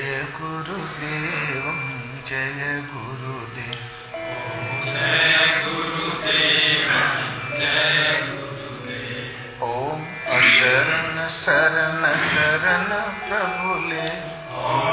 जय गुरुदेव जय गुरुदेव। ओम अशरण शरण शरण प्रभुले। ओम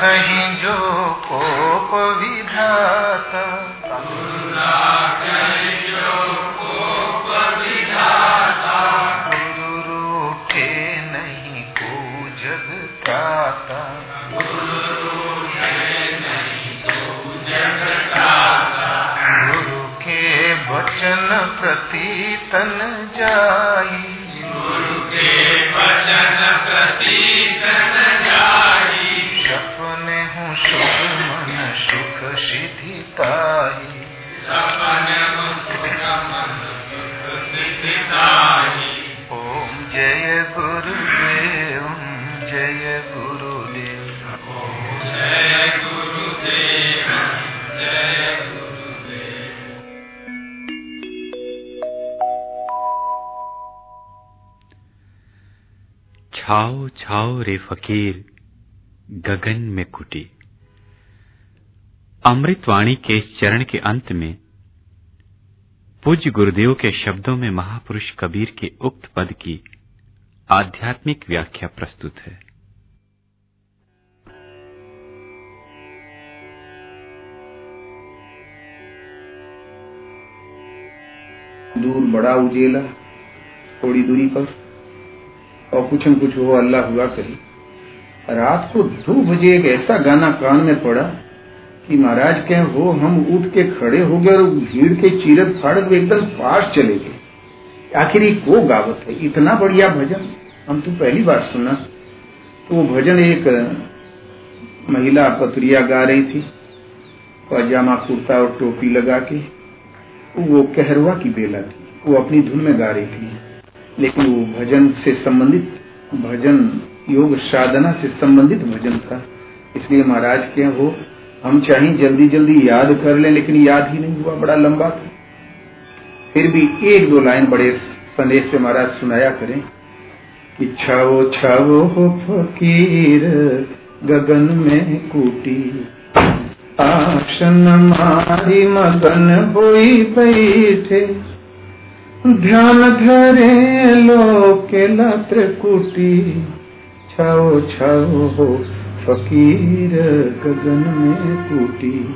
राखही जो कोप विधाता गुरु नहीं को जग ताता गुरु के वचन प्रति तन जाई। छाओ छाओ रे फकीर, गगन में कुटी। अमृतवाणी के चरण के अंत में, पूज्य गुरुदेव के शब्दों में महापुरुष कबीर के उक्त पद की आध्यात्मिक व्याख्या प्रस्तुत है। दूर बड़ा उजेला, थोड़ी दूरी पर। और कुछ न कुछ हो अल्लाह हुआ कही रात को दो बजे एक ऐसा गाना कान में पड़ा कि महाराज कहें हो हम उठ के खड़े हो गए और भीड़ के चीरत फाड़त में एकदम पास चले गए। आखिर ये को गावत है? इतना बढ़िया भजन। हम तो पहली बार सुना। तो वो भजन एक महिला पत्रिया गा रही थी पजामा कुर्ता और टोपी लगा के। वो कहरवा की बेला थी। वो अपनी धुन में गा रही थी। लेकिन वो भजन से संबंधित, भजन, योग साधना से संबंधित भजन था। इसलिए महाराज के हो हम चाहे जल्दी जल्दी याद कर लें, लेकिन याद ही नहीं हुआ, बड़ा लंबा था। फिर भी एक दो लाइन बड़े संदेश से महाराज सुनाया करें कि छावो छावो फकीर, गगन में कूटी। आसन मारी मगन होई बैठे ध्यान धरे लोके लत्र कुटी छाओ छाओ हो फकीर गगन में टूटी।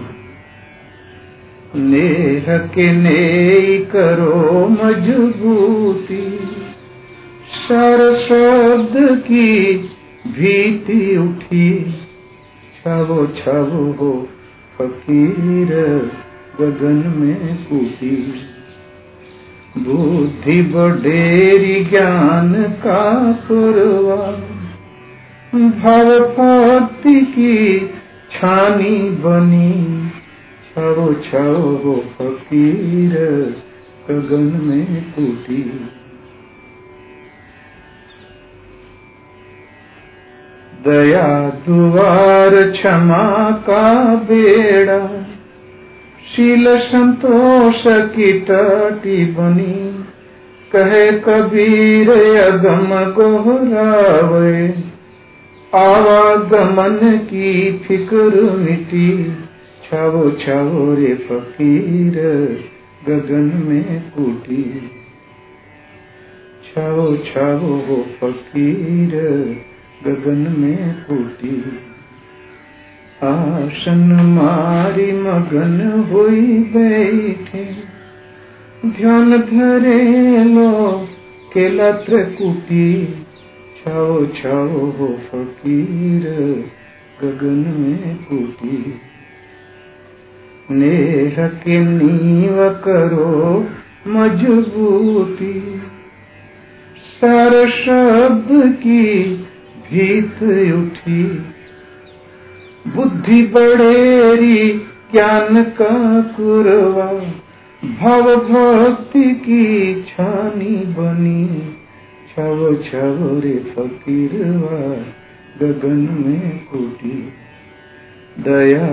नेह के ने करो मजबूती। सर शब्द की भीति उठी। छाओ छाओ हो फकीर गगन में कूटी बुद्धि बढ़ेरी ज्ञान का पुरवा। भव भक्ति की छानी बनी। छो छो फकीर गगन में कूटी। दया, दुआर, क्षमा का बेड़ा। शील संतोष की टाटी बनी। कहे कबीर, अगम गोहरावे आवागमन की फ़िक्र मिटी। छावो छावो रे फकीर, गगन में कूटी। छावो छावो हो फकीर, गगन में कूटी। आसन मारी मगन हुई बैठे। ध्यान धरे लो के लत्र कुटी छाओ छाओ हो फकीर, गगन में कूटी नेह के नीव करो मजबूती। सार शब्द की भीत उठी। बुद्धि बड़ेरी ज्ञान का कुरवा भव भक्ति की छानी बनी। छव छव रे फकीरवा, गगन में कोटि। दया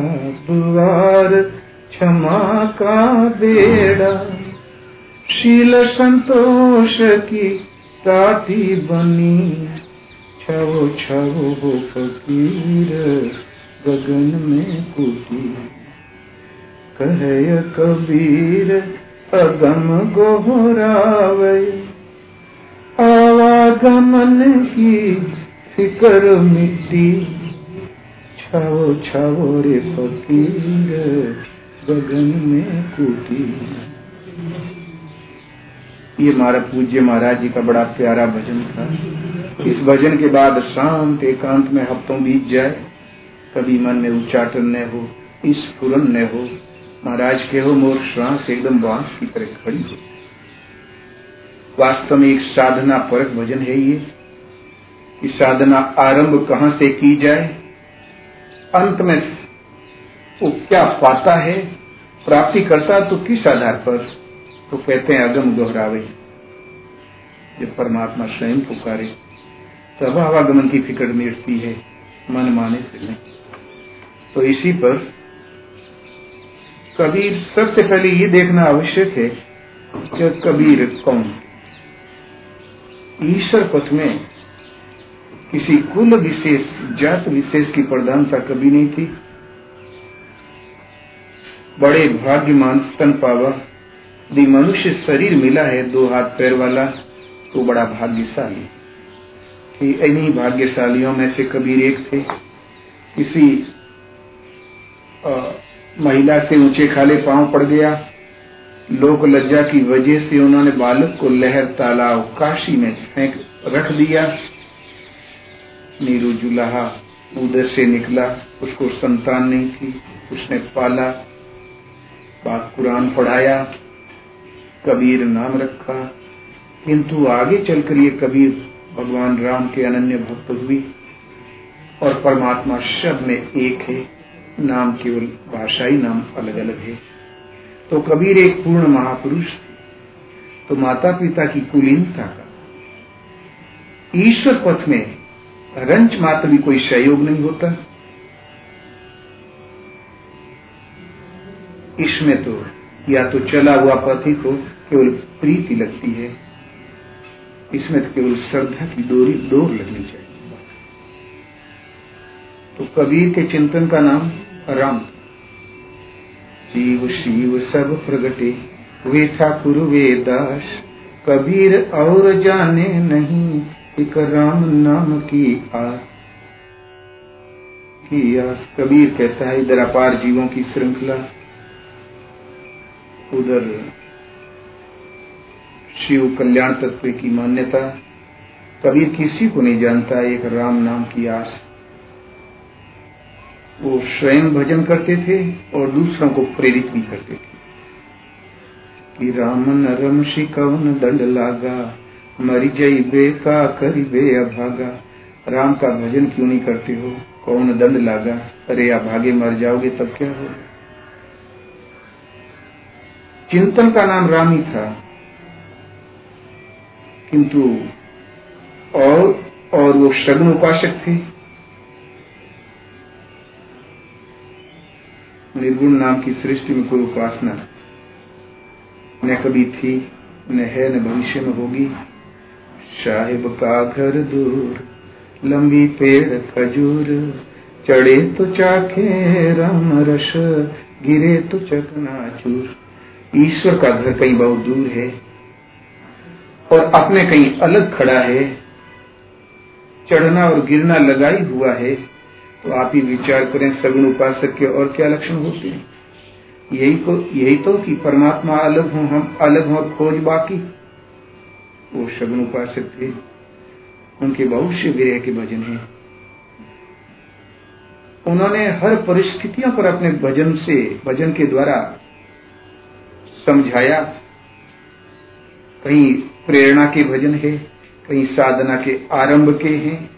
द्वार क्षमा का बेड़ा, शील संतोष की टाटी बनी। छव छव हो फकीर गगन में कुटी कह कबीर, अगम गोहरावे। आवागमन की फिकर मिट्टी। छाओ छाओ रे फकीर, गगन में कूटी ये हमारा पूज्य महाराज जी का बड़ा प्यारा भजन था। इस भजन के बाद शांत एकांत में हफ्तों बीत जाए। कभी मन में उच्चाटन न हो, इस स्फुरन न हो। महाराज के हो मोर श्वास एकदम बाँस की तरह खड़ी हो। वास्तव में एक साधना परक भजन है ये। कि साधना आरंभ कहाँ से की जाए? अंत में वो क्या पाता है? प्राप्ति करता तो किस आधार पर? तो कहते हैं, अगम दोहरावे। जब परमात्मा स्वयं पुकारे, तब आवागमन की फ़िक्र मिटती है, मन माने से नहीं। तो इसी पर कबीर, सबसे पहले ये देखना आवश्यक है कि कबीर कौन? ईश्वर पथ में किसी कुल विशेष, जात विशेष की प्रधानता कभी नहीं थी। बड़े भाग्यमान स्तन पावा, यदि मनुष्य शरीर मिला है, दो हाथ पैर वाला तो बड़ा भाग्यशाली। कि इन्हीं भाग्यशालियों में से कबीर एक थे। किसी महिला से ऊँचे खाले पाँव पड़ गया। लोक लज्जा की वजह से उन्होंने बालक को लहर, तालाब, काशी में फेंक रख दिया। नीरू जुलाहा उधर से निकला। उसको संतान नहीं थी। उसने पाला। बात कुरान पढ़ाया। कबीर नाम रखा। किंतु आगे चलकर ये कबीर भगवान राम के अनन्य भक्त हुई और परमात्मा शब्द में एक है। नाम केवल भाषाई नाम अलग अलग है। तो कबीर एक पूर्ण महापुरुष थे। तो माता पिता की कुलीनता का। ईश्वर पथ में रंच मात्र भी कोई सहयोग नहीं होता। इसमें तो या तो चला हुआ पति को केवल प्रीति लगती है। इसमें तो केवल श्रद्धा की डोरी, डोर लगनी चाहिए। तो कबीर के चिंतन का नाम राम। जीव शिव सब प्रगटे, वे ठाकुर वे दास। कबीर और जाने नहीं एक राम नाम की आस। कबीर कहता है, इधर अपार जीवों की श्रृंखला। उधर शिव कल्याण तत्व की मान्यता। कबीर किसी को नहीं जानता, एक राम नाम की आस। वो स्वयं भजन करते थे और दूसरों को प्रेरित भी करते थे। कि राम नरम शिकवन दंड लागा, मरी जई बेका करी बे अभागा। राम का भजन क्यों नहीं करते हो? कौन दंड लागा? अरे अभागे मर जाओगे तब क्या होगा? चिंतन का नाम राम ही था। किंतु और और वो शग्न उपासक थे। निर्गुण नाम की सृष्टि में कोई उपासना न कभी थी, न है, न भविष्य में होगी। साहिब का घर दूर, लंबी पेड़ खजूर, चढ़े तो चाखे राम रस, गिरे तो चकना चूर। ईश्वर का घर कहीं बहुत दूर है और अपने कहीं अलग खड़ा है। चढ़ना और गिरना लगाई हुआ है। तो आप ही विचार करें सगुण उपासक के और क्या लक्षण होते हैं? यही तो यही तो कि परमात्मा अलग हो हम, अलग हो खोज बाकी। वो सगुण उपासक थे। उनके भविष्य विरह के भजन है। उन्होंने हर परिस्थितियों पर अपने भजन से, भजन के द्वारा समझाया। कहीं प्रेरणा के भजन है, कहीं साधना के आरंभ के हैं,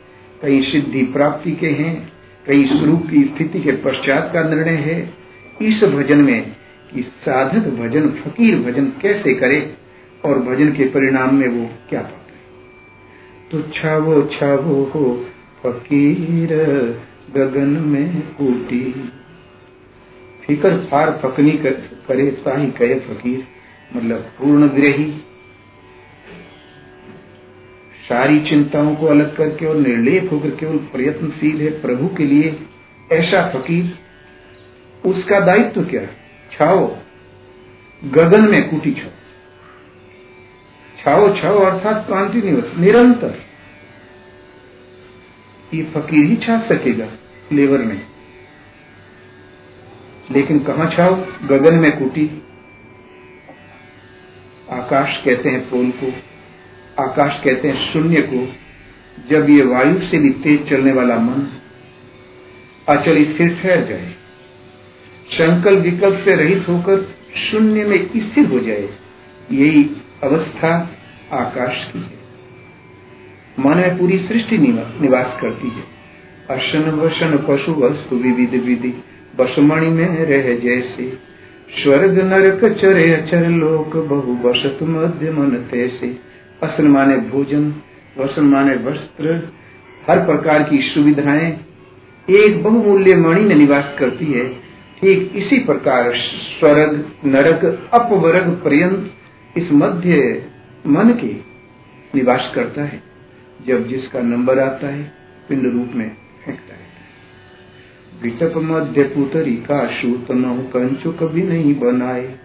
कहीं सिद्धि प्राप्ति के हैं। कहीं स्वरूप की स्थिति के पश्चात का निर्णय है। इस भजन में कि साधक भजन फकीर भजन कैसे करे और भजन के परिणाम में वो क्या पाते तो छावो छावो हो फकीर गगन में कूटी। फिकर फार फकनी कर, साही कहे फकीर मतलब पूर्ण ग्रही सारी चिंताओं को अलग करके और निर्लेप होकर केवल प्रयत्नशील है प्रभु के लिए, ऐसा फकीर, उसका दायित्व क्या छाओ, गगन में कुटी छाओ। छाओ छाओ, अर्थात कॉन्टिन्यूस निरंतर। ये फकीर ही छा सकेगा लेवर में। लेकिन कहा छाओ? गगन में कुटी। आकाश कहते हैं पोल को आकाश कहते हैं, शून्य को, जब ये वायु से भी तेज चलने वाला मन अचल स्थिर ठहर जाए संकल्प विकल्प से रहित होकर शून्य में स्थिर हो जाए, यही अवस्था आकाश की है। मन में पूरी सृष्टि निवास करती है। अशन वशन पशु वस्तु विविध विधि, बसमणि में रह जैसे, स्वर्ग नरक चरे अचर लोक बहु बसत मध्य मन तैसे। असन माने भोजन वसन माने वस्त्र, हर प्रकार की सुविधाएँ एक बहुमूल्य मणि में निवास करती है। ठीक इसी प्रकार स्वर्ग, नरक, अपवर्ग पर्यंत इस मध्य मन के निवास करता है। जब जिसका नंबर आता है, पिंड रूप में फेंकता है। विटप मध्य पुतरी का सूत न कंचु कभी नहीं बनाए।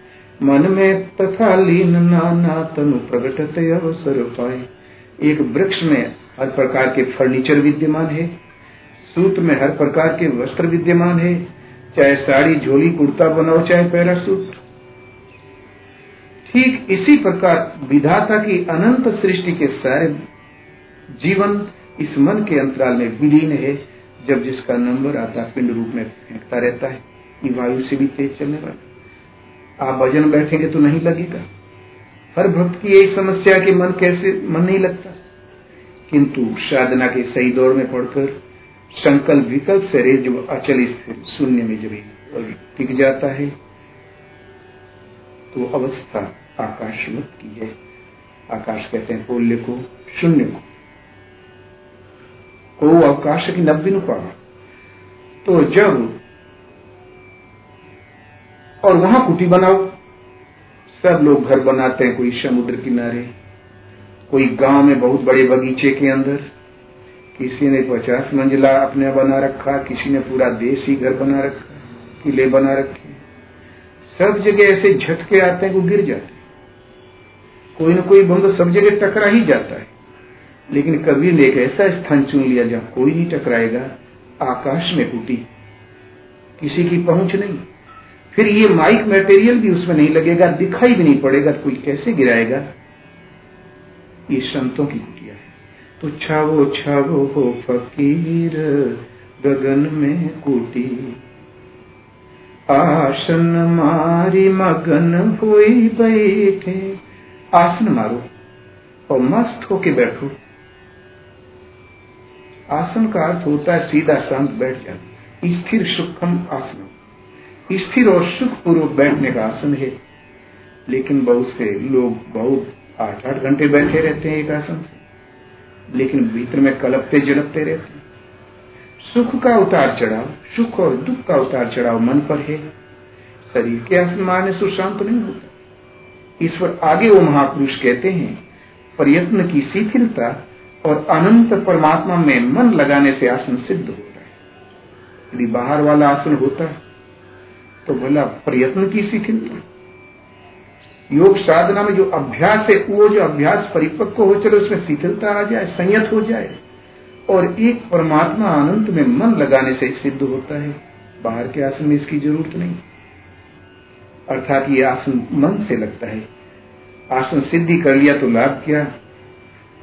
मन में तथा लीन नाना तनु प्रकटत अवसर पाए। एक वृक्ष में हर प्रकार के फर्नीचर विद्यमान है। सूत में हर प्रकार के वस्त्र विद्यमान है। चाहे साड़ी, झोली, कुर्ता, बनाओ, चाहे पैरासूट ठीक इसी प्रकार विधाता की अनंत सृष्टि के सारे जीवन इस मन के अंतराल में विलीन है, जब जिसका नंबर आता पिंड रूप में फेंकता रहता है वायु से भी तेज चलने वाला। आप भजन बैठेंगे तो नहीं लगेगा। हर भक्त की यही समस्या कि मन कैसे, मन नहीं लगता। किंतु साधना के सही दौर में पढ़कर संकल्प विकल्प से जब अचल शून्य में जब टिक जाता है तो अवस्था आकाशवत की है आकाश कहते हैं पोल्य को शून्य को। को अवकाश की नब्बीन पावा तो जब और वहाँ कुटी बनाओ। सब लोग घर बनाते हैं, कोई समुद्र किनारे, कोई गाँव में बहुत बड़े बगीचे के अंदर। किसी ने पचास मंजिला अपने बना रखा, किसी ने पूरा देश ही घर बना रखा, किले बना रखे। सब जगह ऐसे झटके आते हैं, वो गिर जाते हैं। कोई ना कोई बंद सब जगह टकरा ही जाता है। लेकिन कभी ने एक ऐसा स्थान चुन लिया जहाँ कोई नहीं टकराएगा, आकाश में कुटी। किसी की पहुँच नहीं। फिर ये माइक मटेरियल भी उसमें नहीं लगेगा, दिखाई भी नहीं पड़ेगा, कोई कैसे गिराएगा। ये संतों की कुटिया है। तो छावो छावो हो फकीर, गगन में कुटी। आसन मारी मगन हुई बैठे। आसन मारो और मस्त होके बैठो। आसन का अर्थ होता है सीधा शांत बैठ जाना। स्थिर सुखम आसन स्थिर और सुख पूर्वक बैठने का आसन है। लेकिन बहुत से लोग बहुत आठ आठ घंटे बैठे रहते हैं एक आसन से। लेकिन भीतर में कलपते, जलपते रहते हैं। सुख का उतार चढ़ाव, सुख और दुख का उतार चढ़ाव मन पर है। शरीर के आसन मारने से शांत नहीं होता। ईश्वर आगे वो महापुरुष कहते हैं, प्रयत्न की शिथिलता और अनंत परमात्मा में मन लगाने से आसन सिद्ध हो रहा है। यदि बाहर वाला आसन होता है तो भला प्रयत्न की शिथिलता योग साधना में जो अभ्यास है, वो जो अभ्यास परिपक्व हो चले, उसमें शिथिलता आ जाए, संयत हो जाए, और एक परमात्मा आनंद में मन लगाने से सिद्ध होता है। बाहर के आसन में इसकी ज़रूरत नहीं। अर्थात ये आसन मन से लगता है। आसन सिद्धि कर लिया तो लाभ क्या?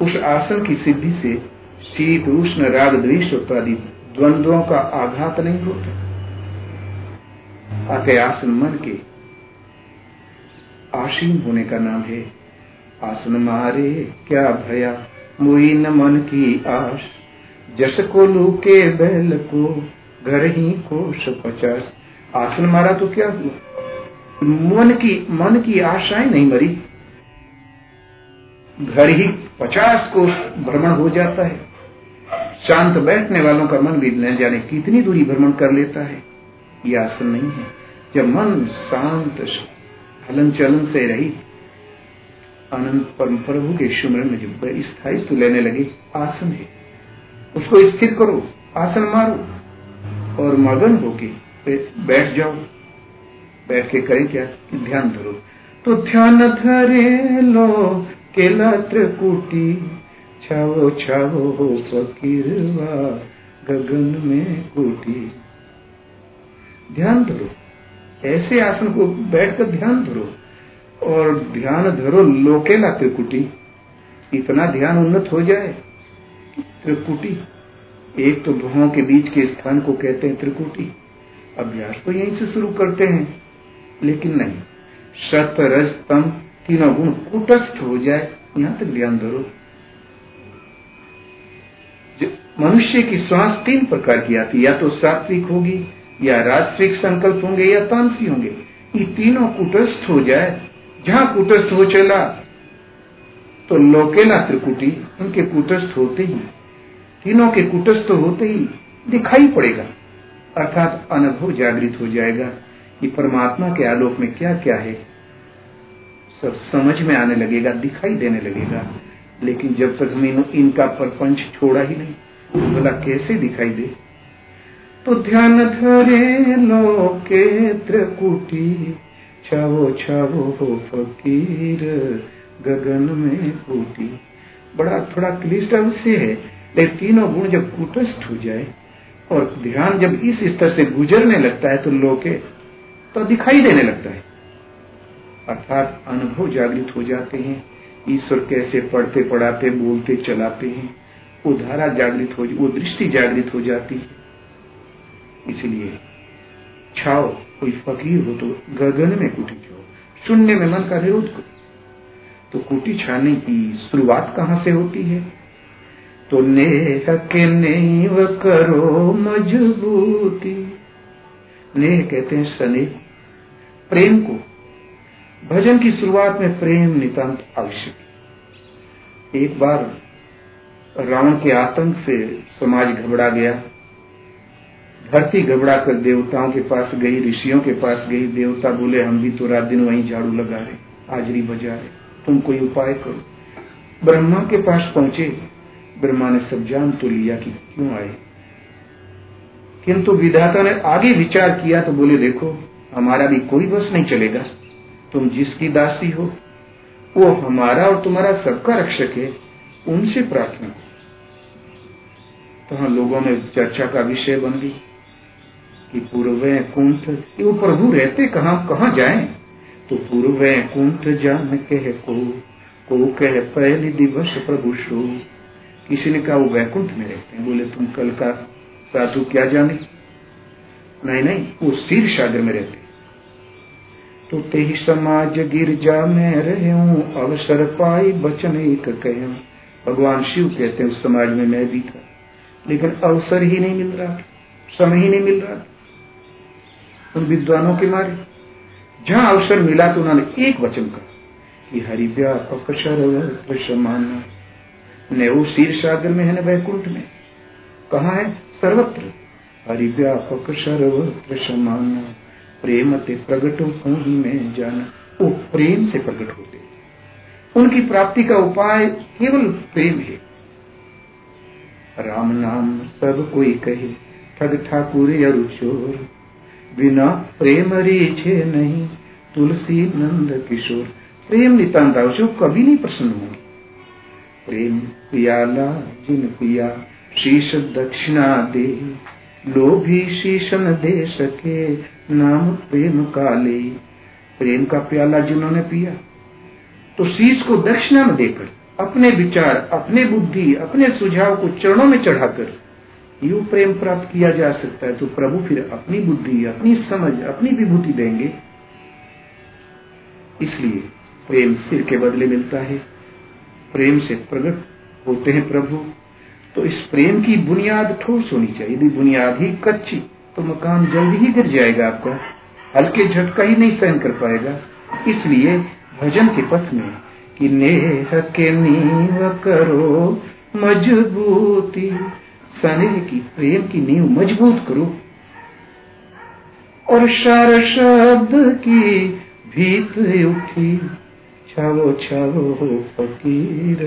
उस आसन की सिद्धि से शीत, उष्ण, राग इत्यादि द्वंद्वों का आघात नहीं होता। अतः आसन मन के। आसीन होने का नाम है। आसन मारे, क्या भया। मोई न मन की आश। जस को लूके बैल को, घर ही कोश पचास। आसन मारा तो क्या हुआ? मन की मन की आशाएँ नहीं मरी। घर ही पचास कोष भ्रमण हो जाता है। शांत बैठने वालों का मन भी न जाने कितनी दूरी भ्रमण कर लेता है। यह आसन नहीं है। जब मन शांत हलन चलन से रही, अनंत परम प्रभु के सुमरण में जब स्थायित्व लेने लगे, आसन है। उसको स्थिर करो, आसन मारो और मगन होके बैठ जाओ। बैठ के करें क्या? ध्यान धरो। तो ध्यान धरे लो केला त्रिकुटी छावो छावो, हो फकीरवा गगन में कुटी। ध्यान धरो। ऐसे आसन को बैठकर ध्यान धरो और ध्यान धरो लोके ना त्रिकुटी। इतना ध्यान उन्नत हो जाए, त्रिकुटी। एक तो भुवों के बीच के स्थान को कहते हैं त्रिकुटी। अभ्यास तो यहीं से शुरू करते हैं, लेकिन नहीं। सत रज तम तीनों गुण कुटस्थ हो जाए, यहाँ तक ध्यान धरो। मनुष्य की श्वास तीन प्रकार की आती या तो सात्विक होगी या राष्ट्रिक संकल्प होंगे या तामसी होंगे, ये तीनों कुटस्थ हो जाए। जहाँ कुटस्थ हो चला तो लोकेला त्रिकुटी, उनके कुटस्थ होते ही, तीनों के कुटस्थ होते ही दिखाई पड़ेगा। अर्थात अनुभव जागृत हो जाएगा कि परमात्मा के आलोक में क्या क्या है। सब समझ में आने लगेगा, दिखाई देने लगेगा। लेकिन जब तक हमने इनका प्रपंच छोड़ा ही नहीं तो बोला कैसे दिखाई दे? तो ध्यान धरे लोके त्रिकुटी। छावो छावो हो फकीर, गगन में कूटी। बड़ा थोड़ा क्लिष्ट अवश्य है, लेकिन तीनों गुण जब कुटस्थ हो जाए, और ध्यान जब इस स्तर से गुजरने लगता है तो लोके तो दिखाई देने लगता है। अर्थात अनुभव जागृत हो जाते हैं, ईश्वर कैसे पढ़ते पढ़ाते बोलते चलाते हैं, वो धारा जागृत हो, वो दृष्टि जागृत हो जाती है। इसलिए छाओ कोई फकीर हो तो गगन में कुटी छो शून्य में मन का विरोध करो तो कुटी छाने की शुरुआत कहाँ से होती है? तो नेह के नहीं करो मजबूती। नेह कहते हैं सने, प्रेम को। भजन की शुरुआत में प्रेम नितांत आवश्यक एक बार रावण के आतंक से समाज घबरा गया। धरती घबरा कर देवताओं के पास गई, ऋषियों के पास गई, देवता बोले, हम भी तो रात दिन वहीं झाड़ू लगा रहे हाजरी बजा रहे, तुम कोई उपाय करो। ब्रह्मा के पास पहुँचे। ब्रह्मा ने सब जान तो लिया कि क्यों आए। किंतु विधाता ने आगे विचार किया तो बोले, देखो, हमारा भी कोई बस नहीं चलेगा। तुम जिसकी दासी हो, वो हमारा और तुम्हारा सबका रक्षक है, उनसे प्रार्थना तो हम लोगों में चर्चा का विषय बन गई। कि पूर्व कुंठ वो प्रभु रहते कहा कहा जाए? तो पूर्व कुंठ जान कह को को कह पहली दिवस प्रभु शो। किसी ने कहा, वो वैकुंठ में रहते हैं। बोले, तुम कल का साधु क्या जाने? नहीं नहीं, वो शीर सागर में रहते तो ते ही समाज गिरजा में रहे अवसर पाई बचन एक कह भगवान शिव कहते हैं, उस समाज में मैं भी था, लेकिन अवसर ही नहीं मिल रहा, समय ही नहीं मिल रहा। उन विद्वानों के मारे। जहाँ अवसर मिला तो उन्होंने एक वचन कहा, कि हरि व्यापक समान न वो शीर सागर में है न वैकुंठ में। कहा है? सर्वत्र। हरि व्यापक सर्वत्र समान प्रेम ते प्रगट ही में जाना। वो प्रेम से प्रकट होते उनकी प्राप्ति का उपाय केवल प्रेम है। राम नाम सब कोई कहे, ठग ठाकुर अरुचोर बिना प्रेम रीछे नहीं, तुलसी नंद किशोर। प्रेम नितांत जो कभी नहीं प्रसन्न होंगे प्रेम पियाला, जिन पिया, शीश दक्षिणा दे। लोभी शीशन दे सके, नाम प्रेम काले प्रेम का प्याला जिन्होंने पिया तो शीश को दक्षिणा में देकर, अपने विचार, अपने बुद्धि, अपने सुझाव को चरणों में चढ़ाकर यू प्रेम प्राप्त किया जा सकता है तो प्रभु फिर अपनी बुद्धि, अपनी समझ, अपनी विभूति देंगे। इसलिए प्रेम सिर के बदले मिलता है। प्रेम से प्रकट होते हैं प्रभु। तो इस प्रेम की बुनियाद ठोस होनी चाहिए। यदि बुनियाद ही कच्ची तो मकान जल्दी ही गिर जाएगा आपका। हल्के झटका ही नहीं सहन कर पाएगा। इसलिए भजन के पथ में कि नेह के नीव करो, मजबूती की प्रेम की नींव मज़बूत करो। और शार शब्द की भीत उठी छावो छावो फकीर,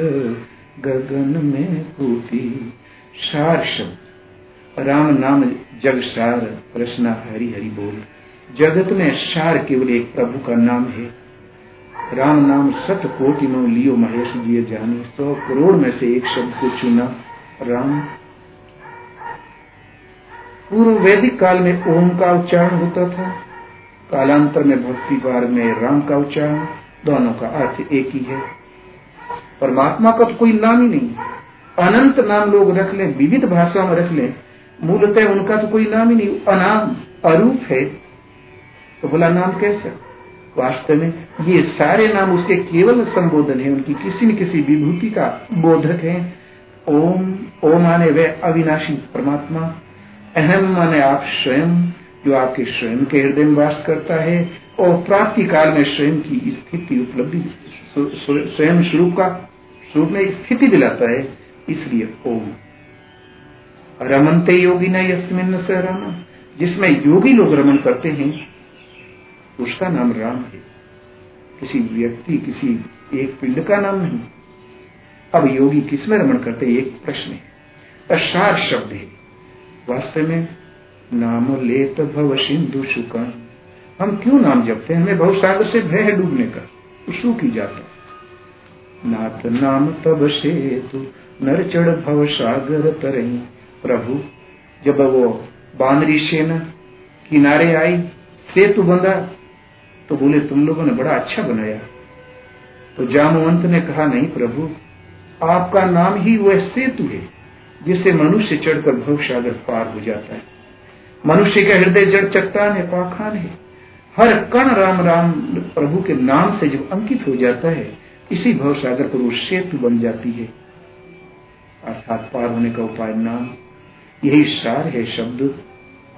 गगन में कूटी। शार शब्द, राम नाम जग सार रसना हरि हरि बोल। जगत में शार केवल एक प्रभु का नाम है। राम नाम सत कोटि लियो महेश जी जानी। सौ करोड़ में से एक शब्द को चुना राम। पूर्व वैदिक काल में ओम का उच्चारण होता था। कालांतर में भक्ति बार में राम का उच्चारण, दोनों का अर्थ एक ही है। परमात्मा का तो कोई नाम ही नहीं। अनंत नाम लोग रख लें, विविध भाषा में रख लें, मूलतः उनका तो कोई नाम ही नहीं, अनाम, अरूप है। तो बोला नाम कैसा? वास्तव में ये सारे नाम उसके केवल संबोधन है, उनकी किसी न किसी विभूति का बोधक है। ओम ओम आने वे अविनाशी परमात्मा। अहम माने आप स्वयं, जो आपके स्वयं के हृदय में वास करता है, और प्राप्ति काल में स्वयं की स्थिति उपलब्धि स्वयं स्वरूप का, स्वरूप में स्थिति दिलाता है, इसलिए ओम। रमनते योगी न यस्मिन से राम जिसमें योगी लोग रमन करते हैं, उसका नाम राम है। किसी व्यक्ति, किसी एक पिंड का नाम नहीं। अब योगी किसमें रमन करते एक प्रश्न है। असार शब्द है। वास्तव में नाम लेत भव सिंधु सुकान हम क्यों नाम जपते हैं? हमें बहुत सागर से भय है डूबने का। सूख ही जाता नाथ नाम तब से तू नर चढ़ भव सागर तरही। प्रभु, जब वो बानरी सेना किनारे आई, सेतु बंधा तो बोले, तुम लोगों ने बड़ा अच्छा बनाया। तो जामवंत ने कहा, नहीं प्रभु, आपका नाम ही वह सेतु है। जिससे मनुष्य चढ़कर भव सागर पार हो जाता है। मनुष्य का हृदय जड़ चट्टान है पाखान है हर कण राम राम प्रभु के नाम से जब अंकित हो जाता है, इसी भव सागर पर वो सेतु बन जाती है। अर्थात पार होने का उपाय नाम, यही सार है शब्द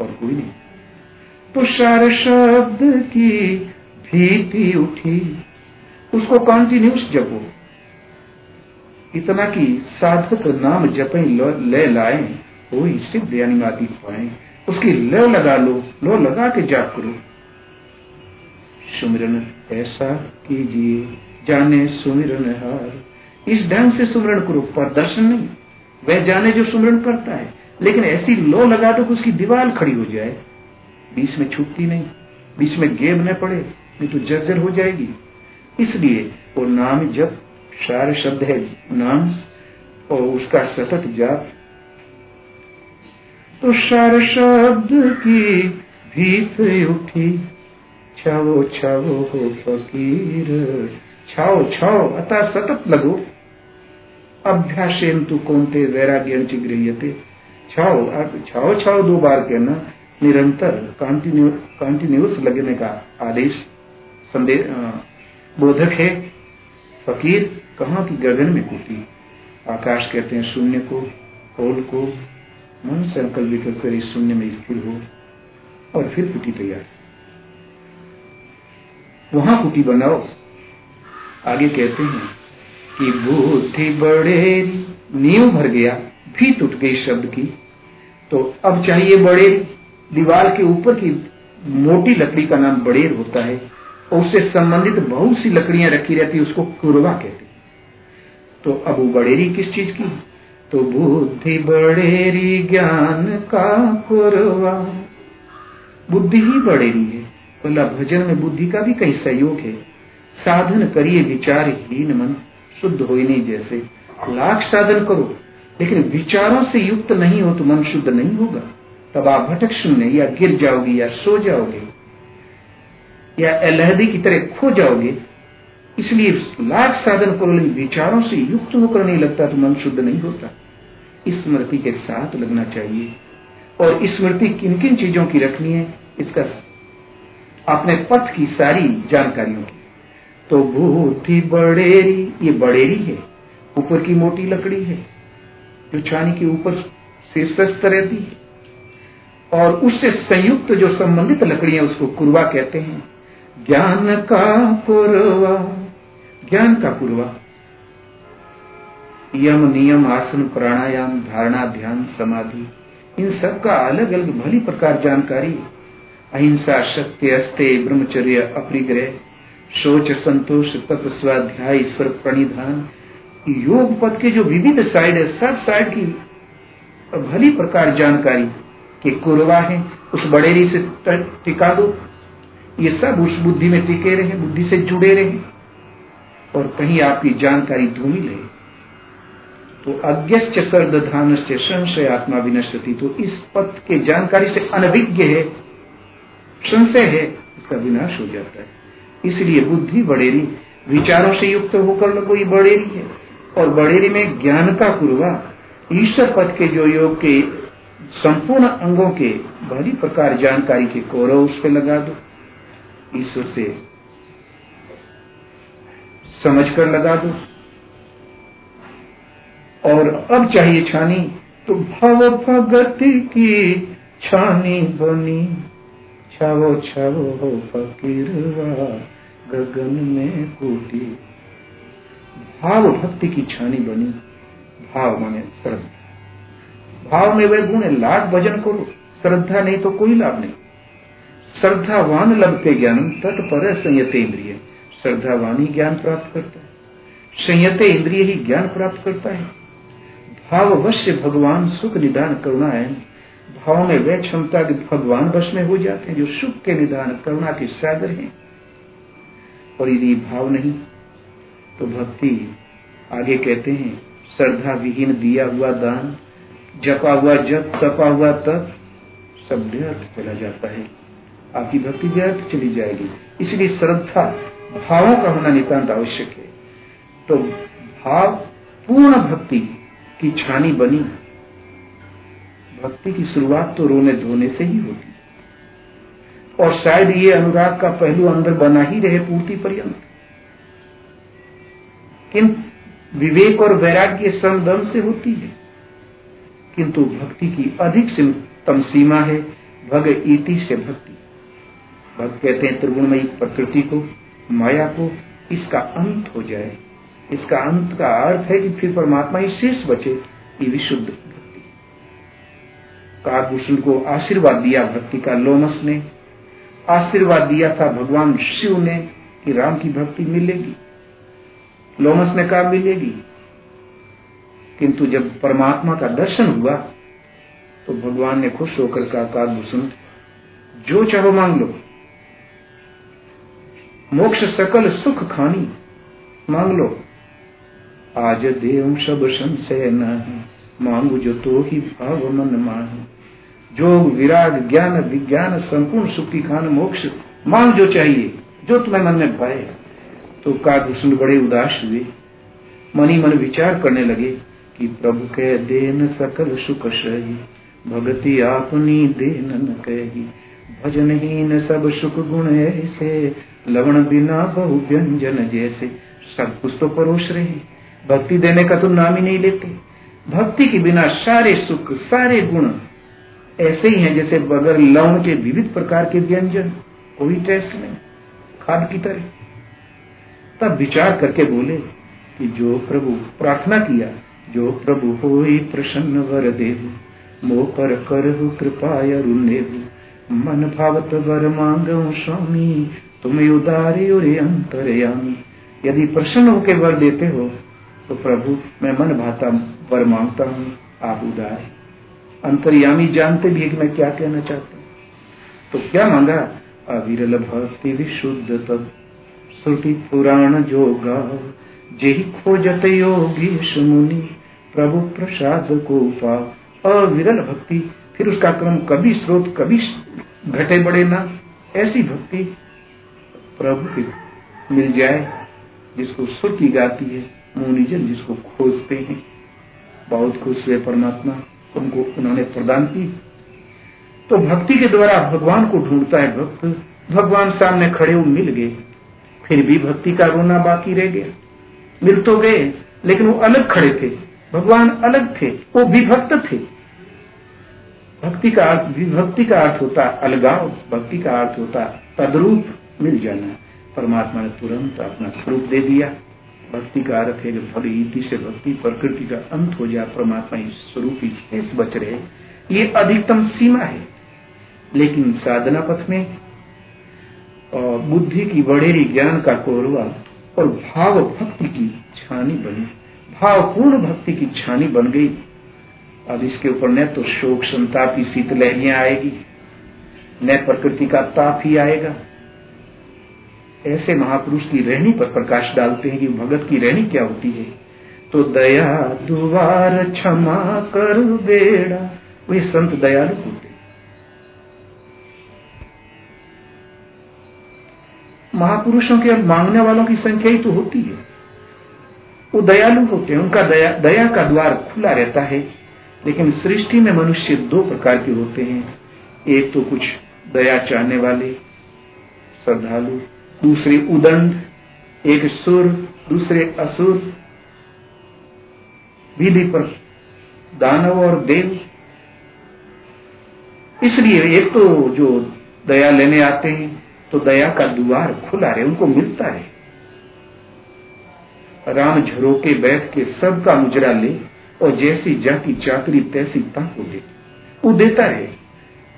और कोई नहीं। तो सार शब्द की भीति उठी, उसको कंटिन्यूस जपो इतना कि साधक नाम जपे ले लाए। वो सिद्ध यानी माती पाए। उसकी ल लगा लो लो लगा के जाप करो। सुमिरन, ऐसा कीजिए, जाने सुमिरन हार। इस ढंग से सुमिरन करो पर दर्शन नहीं। वह जाने जो सुमिरन करता है। लेकिन ऐसी लो लगा दो उसकी दीवार खड़ी हो जाए। बीच में छूटती नहीं, बीच में गेब न पड़े, नहीं तो जर्जर हो जाएगी। इसलिए वो नाम जब सार शब्द है नाम और उसका सतत जाप। तो सार शब्द की भीत उठी। छावो छावो हो फकीर। छाओ छाओ, अतः सतत लगो। अभ्यासेन तू कौनते वैराग्य गृहते छाओ छाओ छाओ दो बार कहना, निरंतर कंटिन्यूस लगने का आदेश संदेश बोधक है, फकीर। कहा की गगन में कूटी आकाश कहते हैं, शून्य को होल को, मन संकल्प कर इस शून्य में स्थिर हो, और फिर कुटी तैयार। वहाँ कुटी बनाओ। आगे कहते हैं कि बुद्धि बड़े नींव भर गया, भी टूट गई शब्द की। तो अब चाहिए बड़े, दीवार के ऊपर की मोटी लकड़ी का नाम बड़ेर होता है, और उससे संबंधित बहुत सी लकड़ियाँ रखी रहती है, उसको कुरवा कहते तो अब बड़ेरी किस चीज़ की? तो बुद्धि बड़ेरी ज्ञान का कुरवा। बुद्धि ही बड़ेरी है। बोला भजन में बुद्धि का भी कहीं सहयोग है। साधन करिए विचार हीन मन, शुद्ध हो नहीं जैसे। लाख साधन करो, लेकिन विचारों से युक्त नहीं हो तो मन शुद्ध नहीं होगा। तब आप भटक शून्य, या गिर जाओगे, या सो जाओगे, या अलहदी की तरह खो जाओगे। इसलिए लाख साधन लेकिन विचारों से युक्त होकर नहीं लगता तो मन शुद्ध नहीं होता। स्मृति के साथ लगना चाहिए। और स्मृति किन किन चीज़ों की रखनी है, इसका अपने पथ की सारी जानकारियों की तो भूति बड़ेरी, ये बड़ेरी है, ऊपर की मोटी लकड़ी है, जो छानी के ऊपर शीर्षस्थ रहती है। और उससे संयुक्त जो संबंधित लकड़ियाँ उसको कुरवा कहते हैं, ज्ञान का कुरवा। ज्ञान का कुरवा यम, नियम, आसन, प्राणायाम, धारणा, ध्यान, समाधि, इन सब का अलग अलग भली प्रकार जानकारी। अहिंसा सत्य अस्ते, ब्रह्मचर्य, अपरिग्रह, शोच, संतोष तत्व स्वाध्याय, ईश्वर, प्रणिधान, योग पद के जो विविध साइड है, सब साइड की भली प्रकार जानकारी के कुरवा है, उस बड़ेरी से टिका दो। ये सब उस बुद्धि में टिके रहे, बुद्धि से जुड़े रहे। और कहीं आपकी जानकारी धूमिल है तो अज्ञश्च से संशय आत्मा विनश्यति तो इस पथ के जानकारी से अनभिज्ञ है, संशय है, इसका विनाश हो जाता है। इसलिए बुद्धि बड़ेरी, विचारों से युक्त होकर ये बड़ेरी है, और बड़ेरी में ज्ञान का पूर्वा, ईश्वर पद के जो योग के संपूर्ण अंगों के भली प्रकार जानकारी के कौरव उस पर लगा दो। ईश्वर से समझ कर लगा दो। और अब चाहिए छानी तो भव भगति की छानी बनी। छावो छावो हो फकीरवा, गगन में कूटी। भाव भक्ति की छानी बनी। भाव माने श्रद्धा। भाव में वह गुण लाभ भजन करो। श्रद्धा नहीं तो कोई लाभ नहीं। श्रद्धावान लभते ज्ञान तत्पर संयत इंद्रिय श्रद्धावान ही ज्ञान प्राप्त करता है। संयत इंद्रिय ही ज्ञान प्राप्त करता है। भाव भगवान सुख निदान करुणा है भाव में वह क्षमता कि भगवान वश में हो जाते हैं, जो सुख के निदान, करुणा के सागर हैं। और यदि भाव नहीं तो भक्ति आगे कहते हैं, श्रद्धा विहीन दिया हुआ दान, जपा हुआ जप, तपा हुआ तप, सब व्यर्थ चला जाता है। आपकी भक्ति व्यर्थ चली जाएगी। इसलिए श्रद्धा भावों का होना नितांत आवश्यक है। तो भाव पूर्ण भक्ति की छानी बनी। भक्ति की शुरुआत तो रोने धोने से ही होती और शायद ये अनुराग का पहलू अंदर बना ही रहे पूर्ति पर्यंत। किंतु विवेक और वैराग्य समदम से होती है। किंतु भक्ति की अधिकतम सीमा है, भग इति से भक्ति। भक्त कहते हैं त्रिगुणमयी प्रकृति को माया को इसका अंत हो जाए। इसका अंत का अर्थ है कि फिर परमात्मा ही शेष बचे, ये विशुद्ध भक्ति। काकभूषण को आशीर्वाद दिया भक्ति का लोमस ने, आशीर्वाद दिया था भगवान शिव ने कि राम की भक्ति मिलेगी। लोमस ने कहा मिलेगी? किंतु जब परमात्मा का दर्शन हुआ तो भगवान ने खुश होकर कहा काकभूषण जो चाहो मांग लो। मोक्ष सकल सुख खानी। मांग लो। आज देव सब संशय नहीं मांगू जो तो ही भाव मन माही जोग विराग, ज्ञान विज्ञान, संपूर्ण सुख की खान मोक्ष, मांग जो चाहिए, जो तुम्हें मन में पाए तो का काकभूषण बड़े उदास हुए। मनी मन विचार करने लगे कि प्रभु कह देन सकल सुख सही। भगति आपनी देन न कही। भजन ही न सब सुख गुण ऐसे लवण बिना बहु व्यंजन जैसे। सब कुछ तो परोस रहे हैं। भक्ति देने का तो नाम ही नहीं लेते। भक्ति के बिना सारे सुख, सारे गुण ऐसे ही हैं जैसे बगैर लवण के विविध प्रकार के व्यंजन। कोई टेस्ट नहीं। खाद की तरह। तब विचार करके बोले कि जो प्रभु प्रार्थना किया, जो प्रभु हो प्रसन्न वर देव, मोह पर कर कृपा मन भावत वर मांग स्वामी। तुम उदारे और अंतरयामी। यदि प्रसन्न होकर वर देते हो तो प्रभु, मैं मन भाता, वर माँगता हूँ, आप उदार। अंतर्यामी जानते भी है मैं क्या कहना चाहता हूँ। तो क्या मांगा? अविरल भक्ति विशुद्ध तब श्रुति पुराण जो गाओ जेहि खोजत योगी सुमुनि, प्रभु प्रसाद को पाओ अविरल भक्ति, फिर उसका क्रम कभी स्रोत, कभी घटे बढ़े ना। ऐसी भक्ति प्रभु की मिल जाए, जिसको श्रुति गाती है, मुनिजन जिसको खोजते हैं। बहुत खुश हुए परमात्मा, उनको उन्होंने प्रदान की। तो भक्ति के द्वारा भगवान को ढूंढता है भक्त, भगवान सामने खड़े हो मिल गए। फिर भी भक्ति का रोना बाकी रह गया। मिल तो गए, लेकिन वो अलग खड़े थे। भगवान अलग थे, वो विभक्त थे। भक्ति का अर्थ विभक्ति का अर्थ होता अलगाव, भक्ति का अर्थ होता तद्रूप। मिल जाना परमात्मा ने तुरंत अपना स्वरूप दे दिया। भक्ति का अर्थ है जब रीति से भक्ति प्रकृति का अंत हो जाए, परमात्मा इस स्वरूप ही शेष बच रहे। ये अधिकतम सीमा है। लेकिन साधना पथ में बुद्धि की बढ़ेरी ज्ञान का कोरवा और भाव भक्ति की छानी बनी, भावपूर्ण भक्ति की छानी बन गई। अब इसके ऊपर न तो शोक संताप की शीतलहरियाँ आएगी, न प्रकृति का ताप ही आएगा। ऐसे महापुरुष की रहनी पर प्रकाश डालते हैं कि भगत की रहनी क्या होती है? तो दया दुवार क्षमा कर बेड़ा। वे संत दयालु होते महापुरुषों के मांगने वालों की संख्या ही तो होती है। वो दयालु होते हैं। उनका दया दया का द्वार खुला रहता है। लेकिन सृष्टि में मनुष्य दो प्रकार के होते हैं। एक तो कुछ दया चाहने वाले, श्रद्धालु दूसरे उदंड, एक सुर, दूसरे असुर। विधि पर दानव और देव। इसलिए एक तो जो दया लेने आते हैं तो दया का द्वार खुला रहे, उनको मिलता है। राम झरोके बैठ के सबका मुजरा ले, और जैसी जाति चाकरी, तैसी ताको दे। वो देता है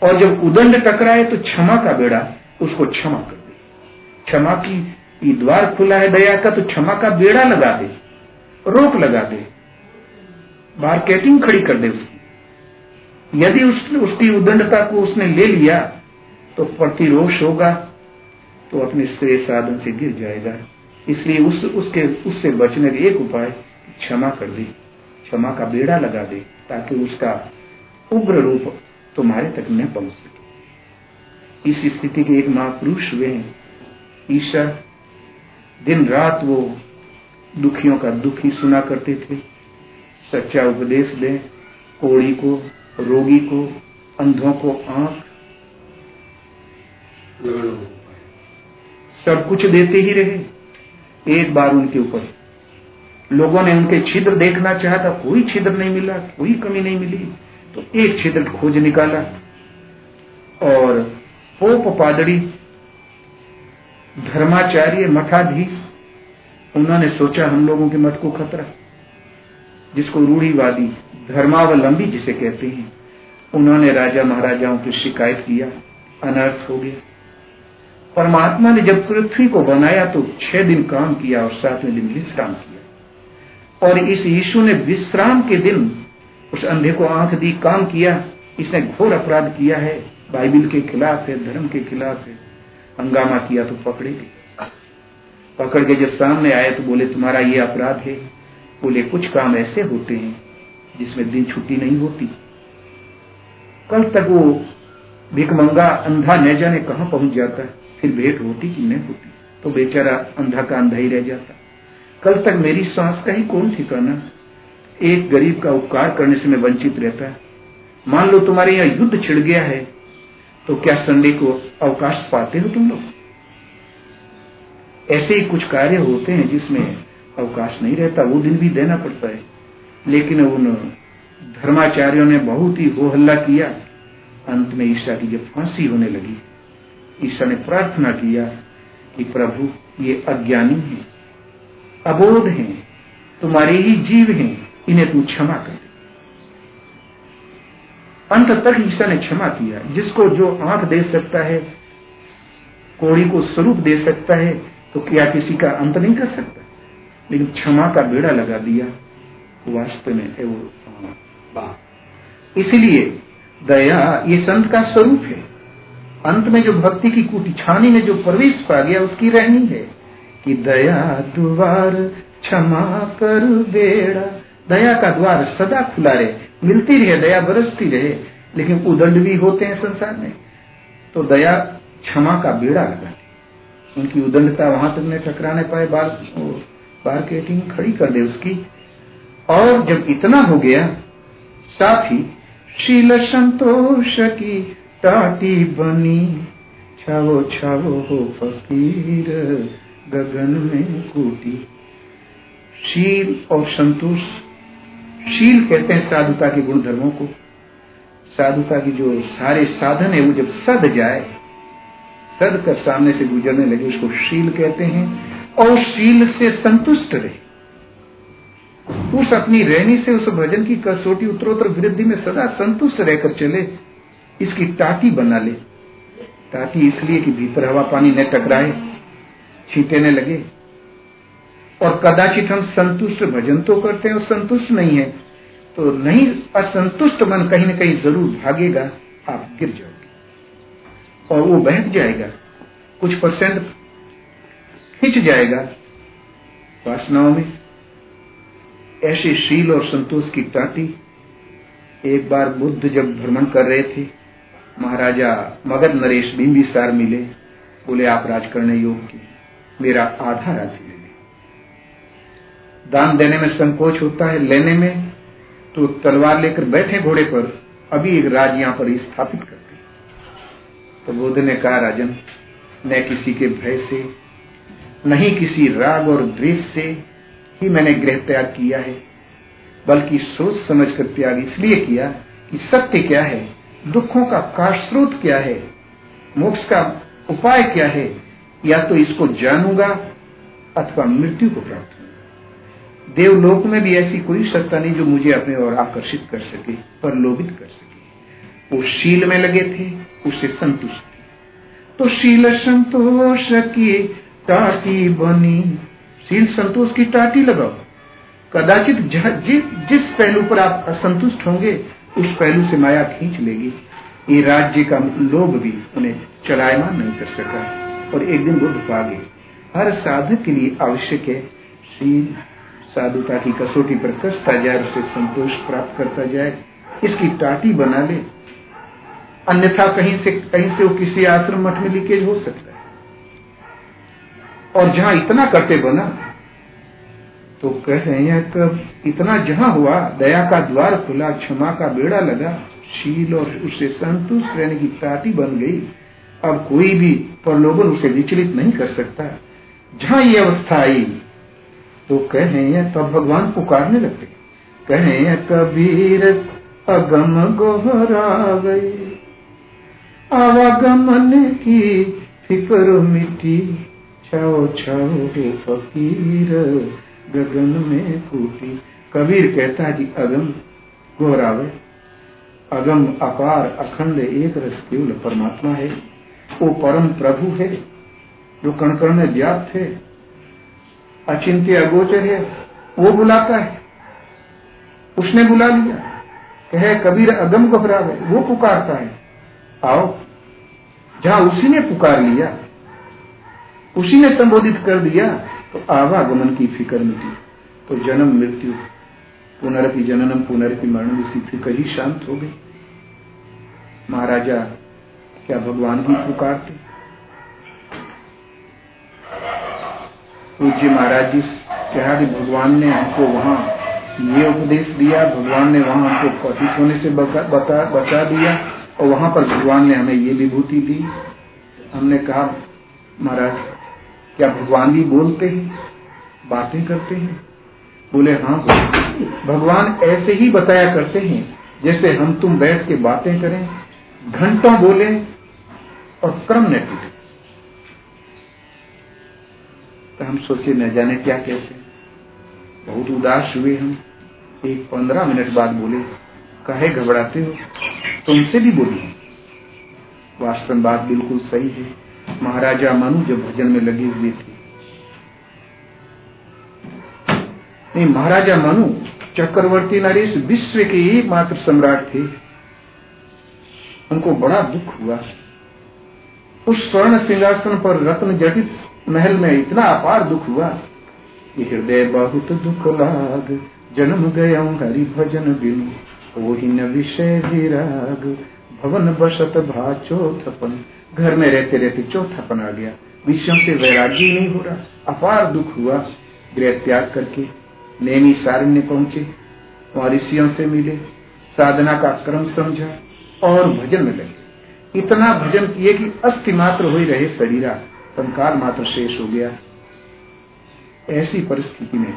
और जब उदंड टकराए तो क्षमा का बेड़ा, उसको क्षमा कर। क्षमा की द्वार खुला है दया का तो क्षमा का बेड़ा लगा दे रोक लगा दे। मार्केटिंग खड़ी कर दे उसकी। यदि उस, उसकी उदंडता को उसने ले लिया तो प्रतिरोष होगा तो अपने श्रेय साधन से गिर जाएगा। इसलिए उस उसके उससे बचने का एक उपाय क्षमा कर दे क्षमा का बेड़ा लगा दे ताकि उसका उग्र रूप तुम्हारे तक न पहुँच। सके इस स्थिति के एक महापुरुष हुए हैं। ईश्वर, दिन रात वो दुखियों का दुख सुना करते थे। सच्चा उपदेश दे कोड़ी को, रोगी को, अंधों को आँख। सब कुछ देते ही रहे, एक बार उनके ऊपर। लोगों ने उनके छिद्र देखना चाहा था, कोई छिद्र नहीं मिला, कोई कमी नहीं मिली। तो एक छिद्र खोज निकाला और पोप पादड़ी धर्माचार्य मठाधीश, उन्होंने सोचा हम लोगों के मठ को खतरा। जिसको रूढ़ीवादी, धर्मावलंबी जिसे कहते हैं, उन्होंने राजा महाराजाओं की शिकायत किया, अनर्थ हो गया। परमात्मा ने जब पृथ्वी को बनाया तो छह दिन काम किया और सातवें दिन विश्राम किया। और इस यीशु ने विश्राम के दिन उस अंधे को आँख दी, काम किया। इसने घोर अपराध किया है, बाइबिल के खिलाफ है, धर्म के खिलाफ है। हंगामा किया तो पकड़े गए। पकड़ के जब सामने आए तो बोले, तुम्हारा ये अपराध है। बोले, कुछ काम ऐसे होते हैं जिसमें दिन छुट्टी नहीं होती। कल तक वो भिकमंगा अंधा न जाने कहा पहुँच जाता। है फिर भेंट होती कि नहीं होती। तो बेचारा अंधा का अंधा ही रह जाता। कल तक मेरी सांस का ही कौन ठिकाना? एक गरीब का उपकार करने से मैं वंचित रहता। मान लो तुम्हारे यहाँ युद्ध छिड़ गया है। तो क्या संडे को अवकाश पाते हो तुम लोग? ऐसे ही कुछ कार्य होते हैं जिसमें अवकाश नहीं रहता, वो दिन भी देना पड़ता है। लेकिन उन धर्माचार्यों ने बहुत ही हो हल्ला किया। अंत में ईशा की जब फांसी होने लगी ईशा ने प्रार्थना किया कि प्रभु, ये अज्ञानी है, अबोध हैं, तुम्हारे ही जीव हैं, इन्हें तू क्षमा कर। अंत तक ईशा ने क्षमा किया, जिसको जो आँख दे सकता है, कोड़ी को स्वरूप दे सकता है तो क्या किसी का अंत नहीं कर सकता? लेकिन क्षमा का बेड़ा लगा दिया, वास्तव में वो इसलिए दया, ये संत का स्वरूप है। अंत में जो भक्ति की कुटी, छानी में जो प्रवेश पा गया, उसकी रहनी है कि दया, द्वार, क्षमा कर बेड़ा। दया का द्वार सदा खुला रहे। मिलती रहे, दया बरसती रहे, लेकिन उदंड भी होते हैं संसार में। तो दया क्षमा का बेड़ा लगा उनकी उदंडता वहाँ तक न टकराने पाए, बार मार्केटिंग खड़ी कर दे उसकी। और जब इतना हो गया, साथ ही शील संतोष की टाटी बनी। छावो छावो हो फकीर, गगन में कूटी। शील और संतोष शील कहते हैं साधुता के गुण धर्मों को। साधुता की जो सारे साधन है, वो जब सद जाए, सद कर सामने से गुजरने लगे, उसको शील कहते हैं और शील से संतुष्ट रहे। उस अपनी रहनी से उस भजन की कसौटी उत्तरोत्तर वृद्धि में सदा संतुष्ट रहकर चले, इसकी टाटी बना ले। टाटी इसलिए कि भीतर हवा पानी न टकराए छींटे न लगे। और कदाचित हम संतुष्ट भजन तो करते हैं और संतुष्ट नहीं है तो नहीं, असंतुष्ट मन कहीं ना कहीं ज़रूर भागेगा, आप गिर जाओगे। और वो बैठ जाएगा, कुछ परसेंट खिंच जाएगा वासनाओं में। ऐसे शील और संतोष की टाटी एक बार बुद्ध जब भ्रमण कर रहे थे, महाराजा मगध नरेश बिंबिसार मिले, बोले, आप राज करने योग्य मेरा आधा ले दान देने में संकोच होता है, लेने में तो तलवार लेकर बैठे घोड़े पर, अभी एक राज यहाँ पर स्थापित करते तो बुद्ध ने कहा, राजन, न किसी के भय से नहीं किसी राग और द्वेष से ही मैंने गृह त्याग किया है, बल्कि सोच समझ कर त्याग इसलिए किया कि सत्य क्या है, दुखों का काश्रोत क्या है, मोक्ष का उपाय क्या है, या तो इसको जानूँगा अथवा मृत्यु को प्राप्त देवलोक में भी ऐसी कोई सत्ता नहीं जो मुझे अपने और आकर्षित कर सके पर लोभित कर सके। वो शील में लगे थे, उसे संतुष्ट थे तो शील संतोष की टाटी बनी। शील संतोष की टाटी लगाओ। कदाचित जिस जिस पहलू पर आप असंतुष्ट होंगे, उस पहलू से माया खींच लेगी। ये राज्य का लोभ भी उन्हें चलायमान नहीं कर सका। और एक दिन वो पा गए हर साधक के लिए आवश्यक है शील। साधुता की कसौटी पर कसता जाए, उसे संतोष प्राप्त करता जाए, इसकी टाटी बना ले। अन्यथा कहीं से कहीं से वो किसी आश्रम मठ में लीकेज हो सकता है। और जहाँ इतना करते बना तो कह रहे हैं कब इतना जहाँ हुआ, दया का द्वार खुला, क्षमा का बेड़ा लगा, शील और उससे संतुष्ट रहने की ताटी बन गई। अब कोई भी प्रलोभन उसे विचलित नहीं कर सकता। जहाँ ये अवस्था आई तो कह रहे तब भगवान पुकारने लगते। कह कबीर, अगम गोहरा गए आवागमन की फ़िक्र मिट्टी छाओ छाओ हे फकीर, गगन में फूटी। कबीर कहता है कि अगम गौरावे अगम अपार अखंड एक रस केवल परमात्मा है। वो परम प्रभु है, जो कण कण में व्याप्त है। अचिंत्य अगोचर है वो बुलाता है। उसने बुला लिया। कहे, कबीर अगम घबरावे वो पुकारता है। आओ। जहाँ उसी ने पुकार लिया, उसी ने संबोधित कर दिया तो आवागमन की फ़िक्र मिटी। तो जन्म मृत्यु, पुनरपि जननम, पुनरपि मरण इसकी फ़िक्र ही शांत हो गई। महाराजा, क्या भगवान ही पुकारते? पूज्य महाराज जी कहा कि भगवान ने हमको वहाँ ये उपदेश दिया। भगवान ने वहाँ हमको पतित होने से बता, बता, बचा दिया और वहाँ पर भगवान ने हमें ये विभूति दी। हमने कहा महाराज क्या भगवान भी बोलते हैं? बातें करते हैं? बोले हाँ भगवान ऐसे ही बताया करते हैं जैसे हम तुम बैठ के बातें करें घंटों बोले और क्रम न टूटे तो हम सोचे न जाने क्या कहते। बहुत उदास हुए हम। एक पंद्रह मिनट बाद बोले, कहे घबराते हो? तुमसे भी बोली वास्तव बात बिल्कुल सही है। महाराजा मनु जब भजन में लगे हुए थे। नहीं, महाराजा मनु चक्रवर्ती नरेश विश्व के एकमात्र सम्राट थे। उनको बड़ा दुख हुआ। उस स्वर्ण सिंहासन पर रत्न जटित महल में इतना अपार दुख हुआ हृदय बहुत दुख लाग। जन्म गया हरि भजन बिनु। न विषय विराग भवन बसत भाचो थपन घर में रहते रहते चौथापन आ गया। विषम से वैराग्य नहीं हो रहा। अपार दुख हुआ। गृह त्याग करके नेमी सारण्य पहुँचे। वहाँ ऋषियों से मिले। साधना का क्रम समझा। और भजन में लगे। इतना भजन किए कि अस्थि मात्र हो ही रहे शरीरा। कंकाल मात्र शेष हो गया। ऐसी परिस्थिति में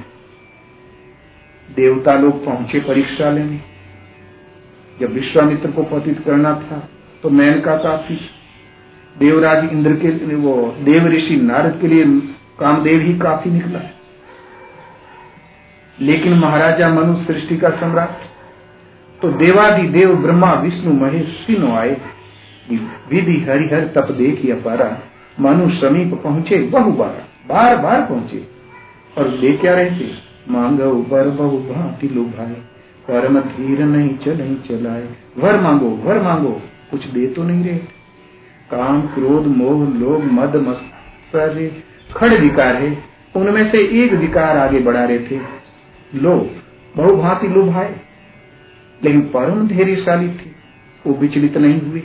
देवता लोग पहुँचे परीक्षा लेने जब विश्वामित्र को पतित करना था तो मैन का काफ़ी देवराज इंद्र के वो देव ऋषि नारद के लिए कामदेव ही काफ़ी निकला। लेकिन महाराजा मनु सृष्टि का सम्राट तो देवादि देव ब्रह्मा, विष्णु, महेश तीनों आए। विधि हरिहर तप देखी अपारा। मनु समीप पहुँचे, बहु बार बार बार पहुँचे। और दे क्या रहते? मांगो, वर बहु भांति लुभाए। परम धीर नहीं, चल नहीं चलाए। वर मांगो वर मांगो, कुछ दे तो नहीं रहे। काम, क्रोध, मोह, लोभ, मद मस्तर खड़ विकार है। उनमें से एक विकार आगे बढ़ा रहे थे लोभ, बहु भांति लुभाए। लेकिन परम धैर्यशाली थे। वो विचलित नहीं हुए।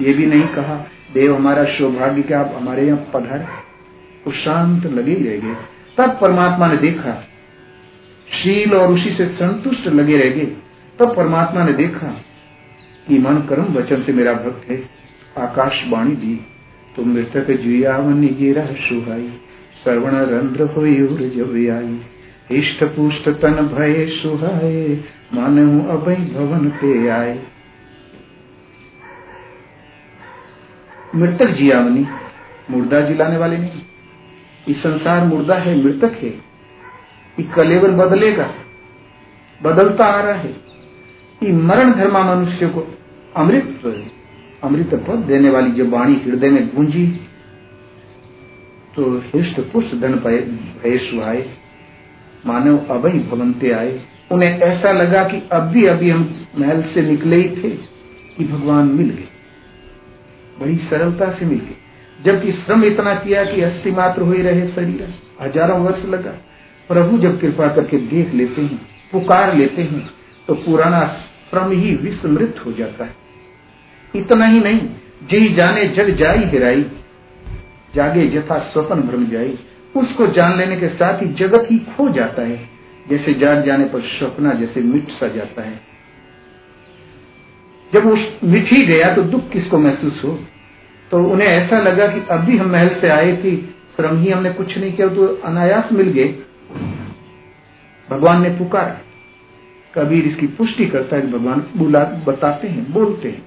ये भी नहीं कहा देव हमारा सौभाग्य क्या आप हमारे यहाँ पधारे। वो शांत लगे रह गए। तब परमात्मा ने देखा, शील और उसी से संतुष्ट लगे रह गए। तब परमात्मा ने देखा कि मन कर्म वचन से मेरा भक्त है। आकाशवाणी दी। तो मृतक जुयावन गिरा सुहाई। श्रवण रंध्र हो जब आई। इष्ट पुष्ट तन भय सुहाय। मानव अभय भवन पे आए। मृतक जियावनी मुर्दा जिलाने वाले नहीं। ये संसार मुर्दा है, मृतक है। ये कलेवर बदलेगा, बदलता आ रहा है। ये मरण धर्मा मनुष्य को अमृत अमृत पद देने वाली जो वाणी हृदय में गूंजी तो हृष्ट पुष्ट धन भय सुहाए मानव अभय भवनते आए। उन्हें ऐसा लगा कि अभी अभी हम महल से निकले ही थे कि भगवान मिल गए। बड़ी सरलता से मिल गए जबकि श्रम इतना किया कि अस्थि मात्र हो रहे शरीर। हज़ारों वर्ष लगा। प्रभु जब कृपा करके देख लेते हैं, पुकार लेते हैं तो पुराना श्रम ही विस्मृत हो जाता है। इतना ही नहीं जही जाने जग जाई हिराई। जागे जथा स्वपन भ्रम जाई। उसको जान लेने के साथ ही जगत ही खो जाता है। जैसे जाग जाने पर स्वप्ना जैसे मिट सा जाता है। जब वो मिट ही गया तो दुख किसको महसूस हो तो उन्हें ऐसा लगा कि अभी हम महल से आए थे श्रम ही हमने कुछ नहीं किया तो अनायास मिल गए। भगवान ने पुकार। कबीर इसकी पुष्टि करता है भगवान बुला बताते हैं बोलते हैं।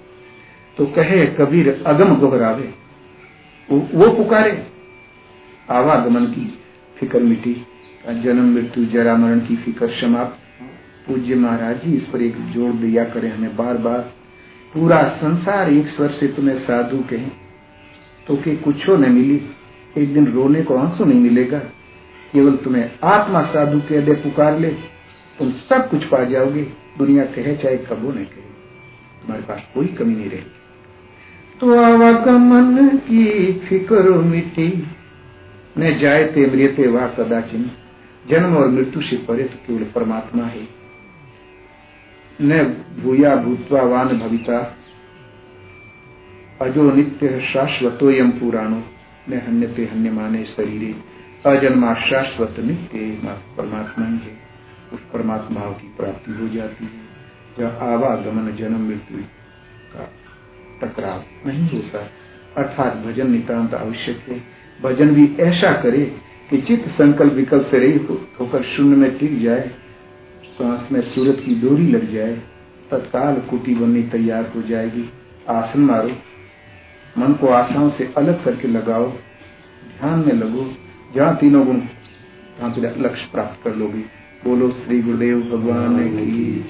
तो कहे कबीर अगम गोहरावे। वो, वो पुकारे। आवागमन की फ़िक्र मिटी जन्म मृत्यु जरा मरण की फ़िक्र समाप्त पूज्य महाराज जी इस पर एक ज़ोर दिया करें हमें बार बार पूरा संसार एक स्वर से तुम्हें साधु कहे। तो कि कुछ न मिली, एक दिन रोने को आँसू नहीं मिलेगा। केवल तुम्हें आत्मा साधु के अदे पुकार ले, तुम सब कुछ पा जाओगे, दुनिया कहे चाहे कबो न कहे। तुम्हारे पास कोई कमी नहीं रहेगी। तो आवागमन की फ़िक्र मिट्टी न जायते मृते वाह कदाचिन। जन्म और मृत्यु से परे तो केवल परमात्मा है। न भूया भूतवा वान भविता। अजो नित्य शाश्वतो यम पुराणो। न हन्यते हन्य माने शरीरे। अजन्मा शाश्वत नित्य परमात्मा है उस परमात्मा की प्राप्ति हो जाती है जब आवागमन जन्म मृत्यु का टकराव नहीं होता। अर्थात भजन नितांत आवश्यक है। भजन भी ऐसा करे कि चित्त संकल्प विकल्प से रही होकर शून्य में टिक जाए। सांस में सूरत की डोरी लग जाए, तत्काल कुटी बननी तैयार हो जाएगी। आसन मारो। मन को आशाओं से अलग करके लगाओ। ध्यान में लगो। जहाँ तीनों गुण लक्ष्य प्राप्त कर लोगे। बोलो, श्री गुरुदेव भगवान की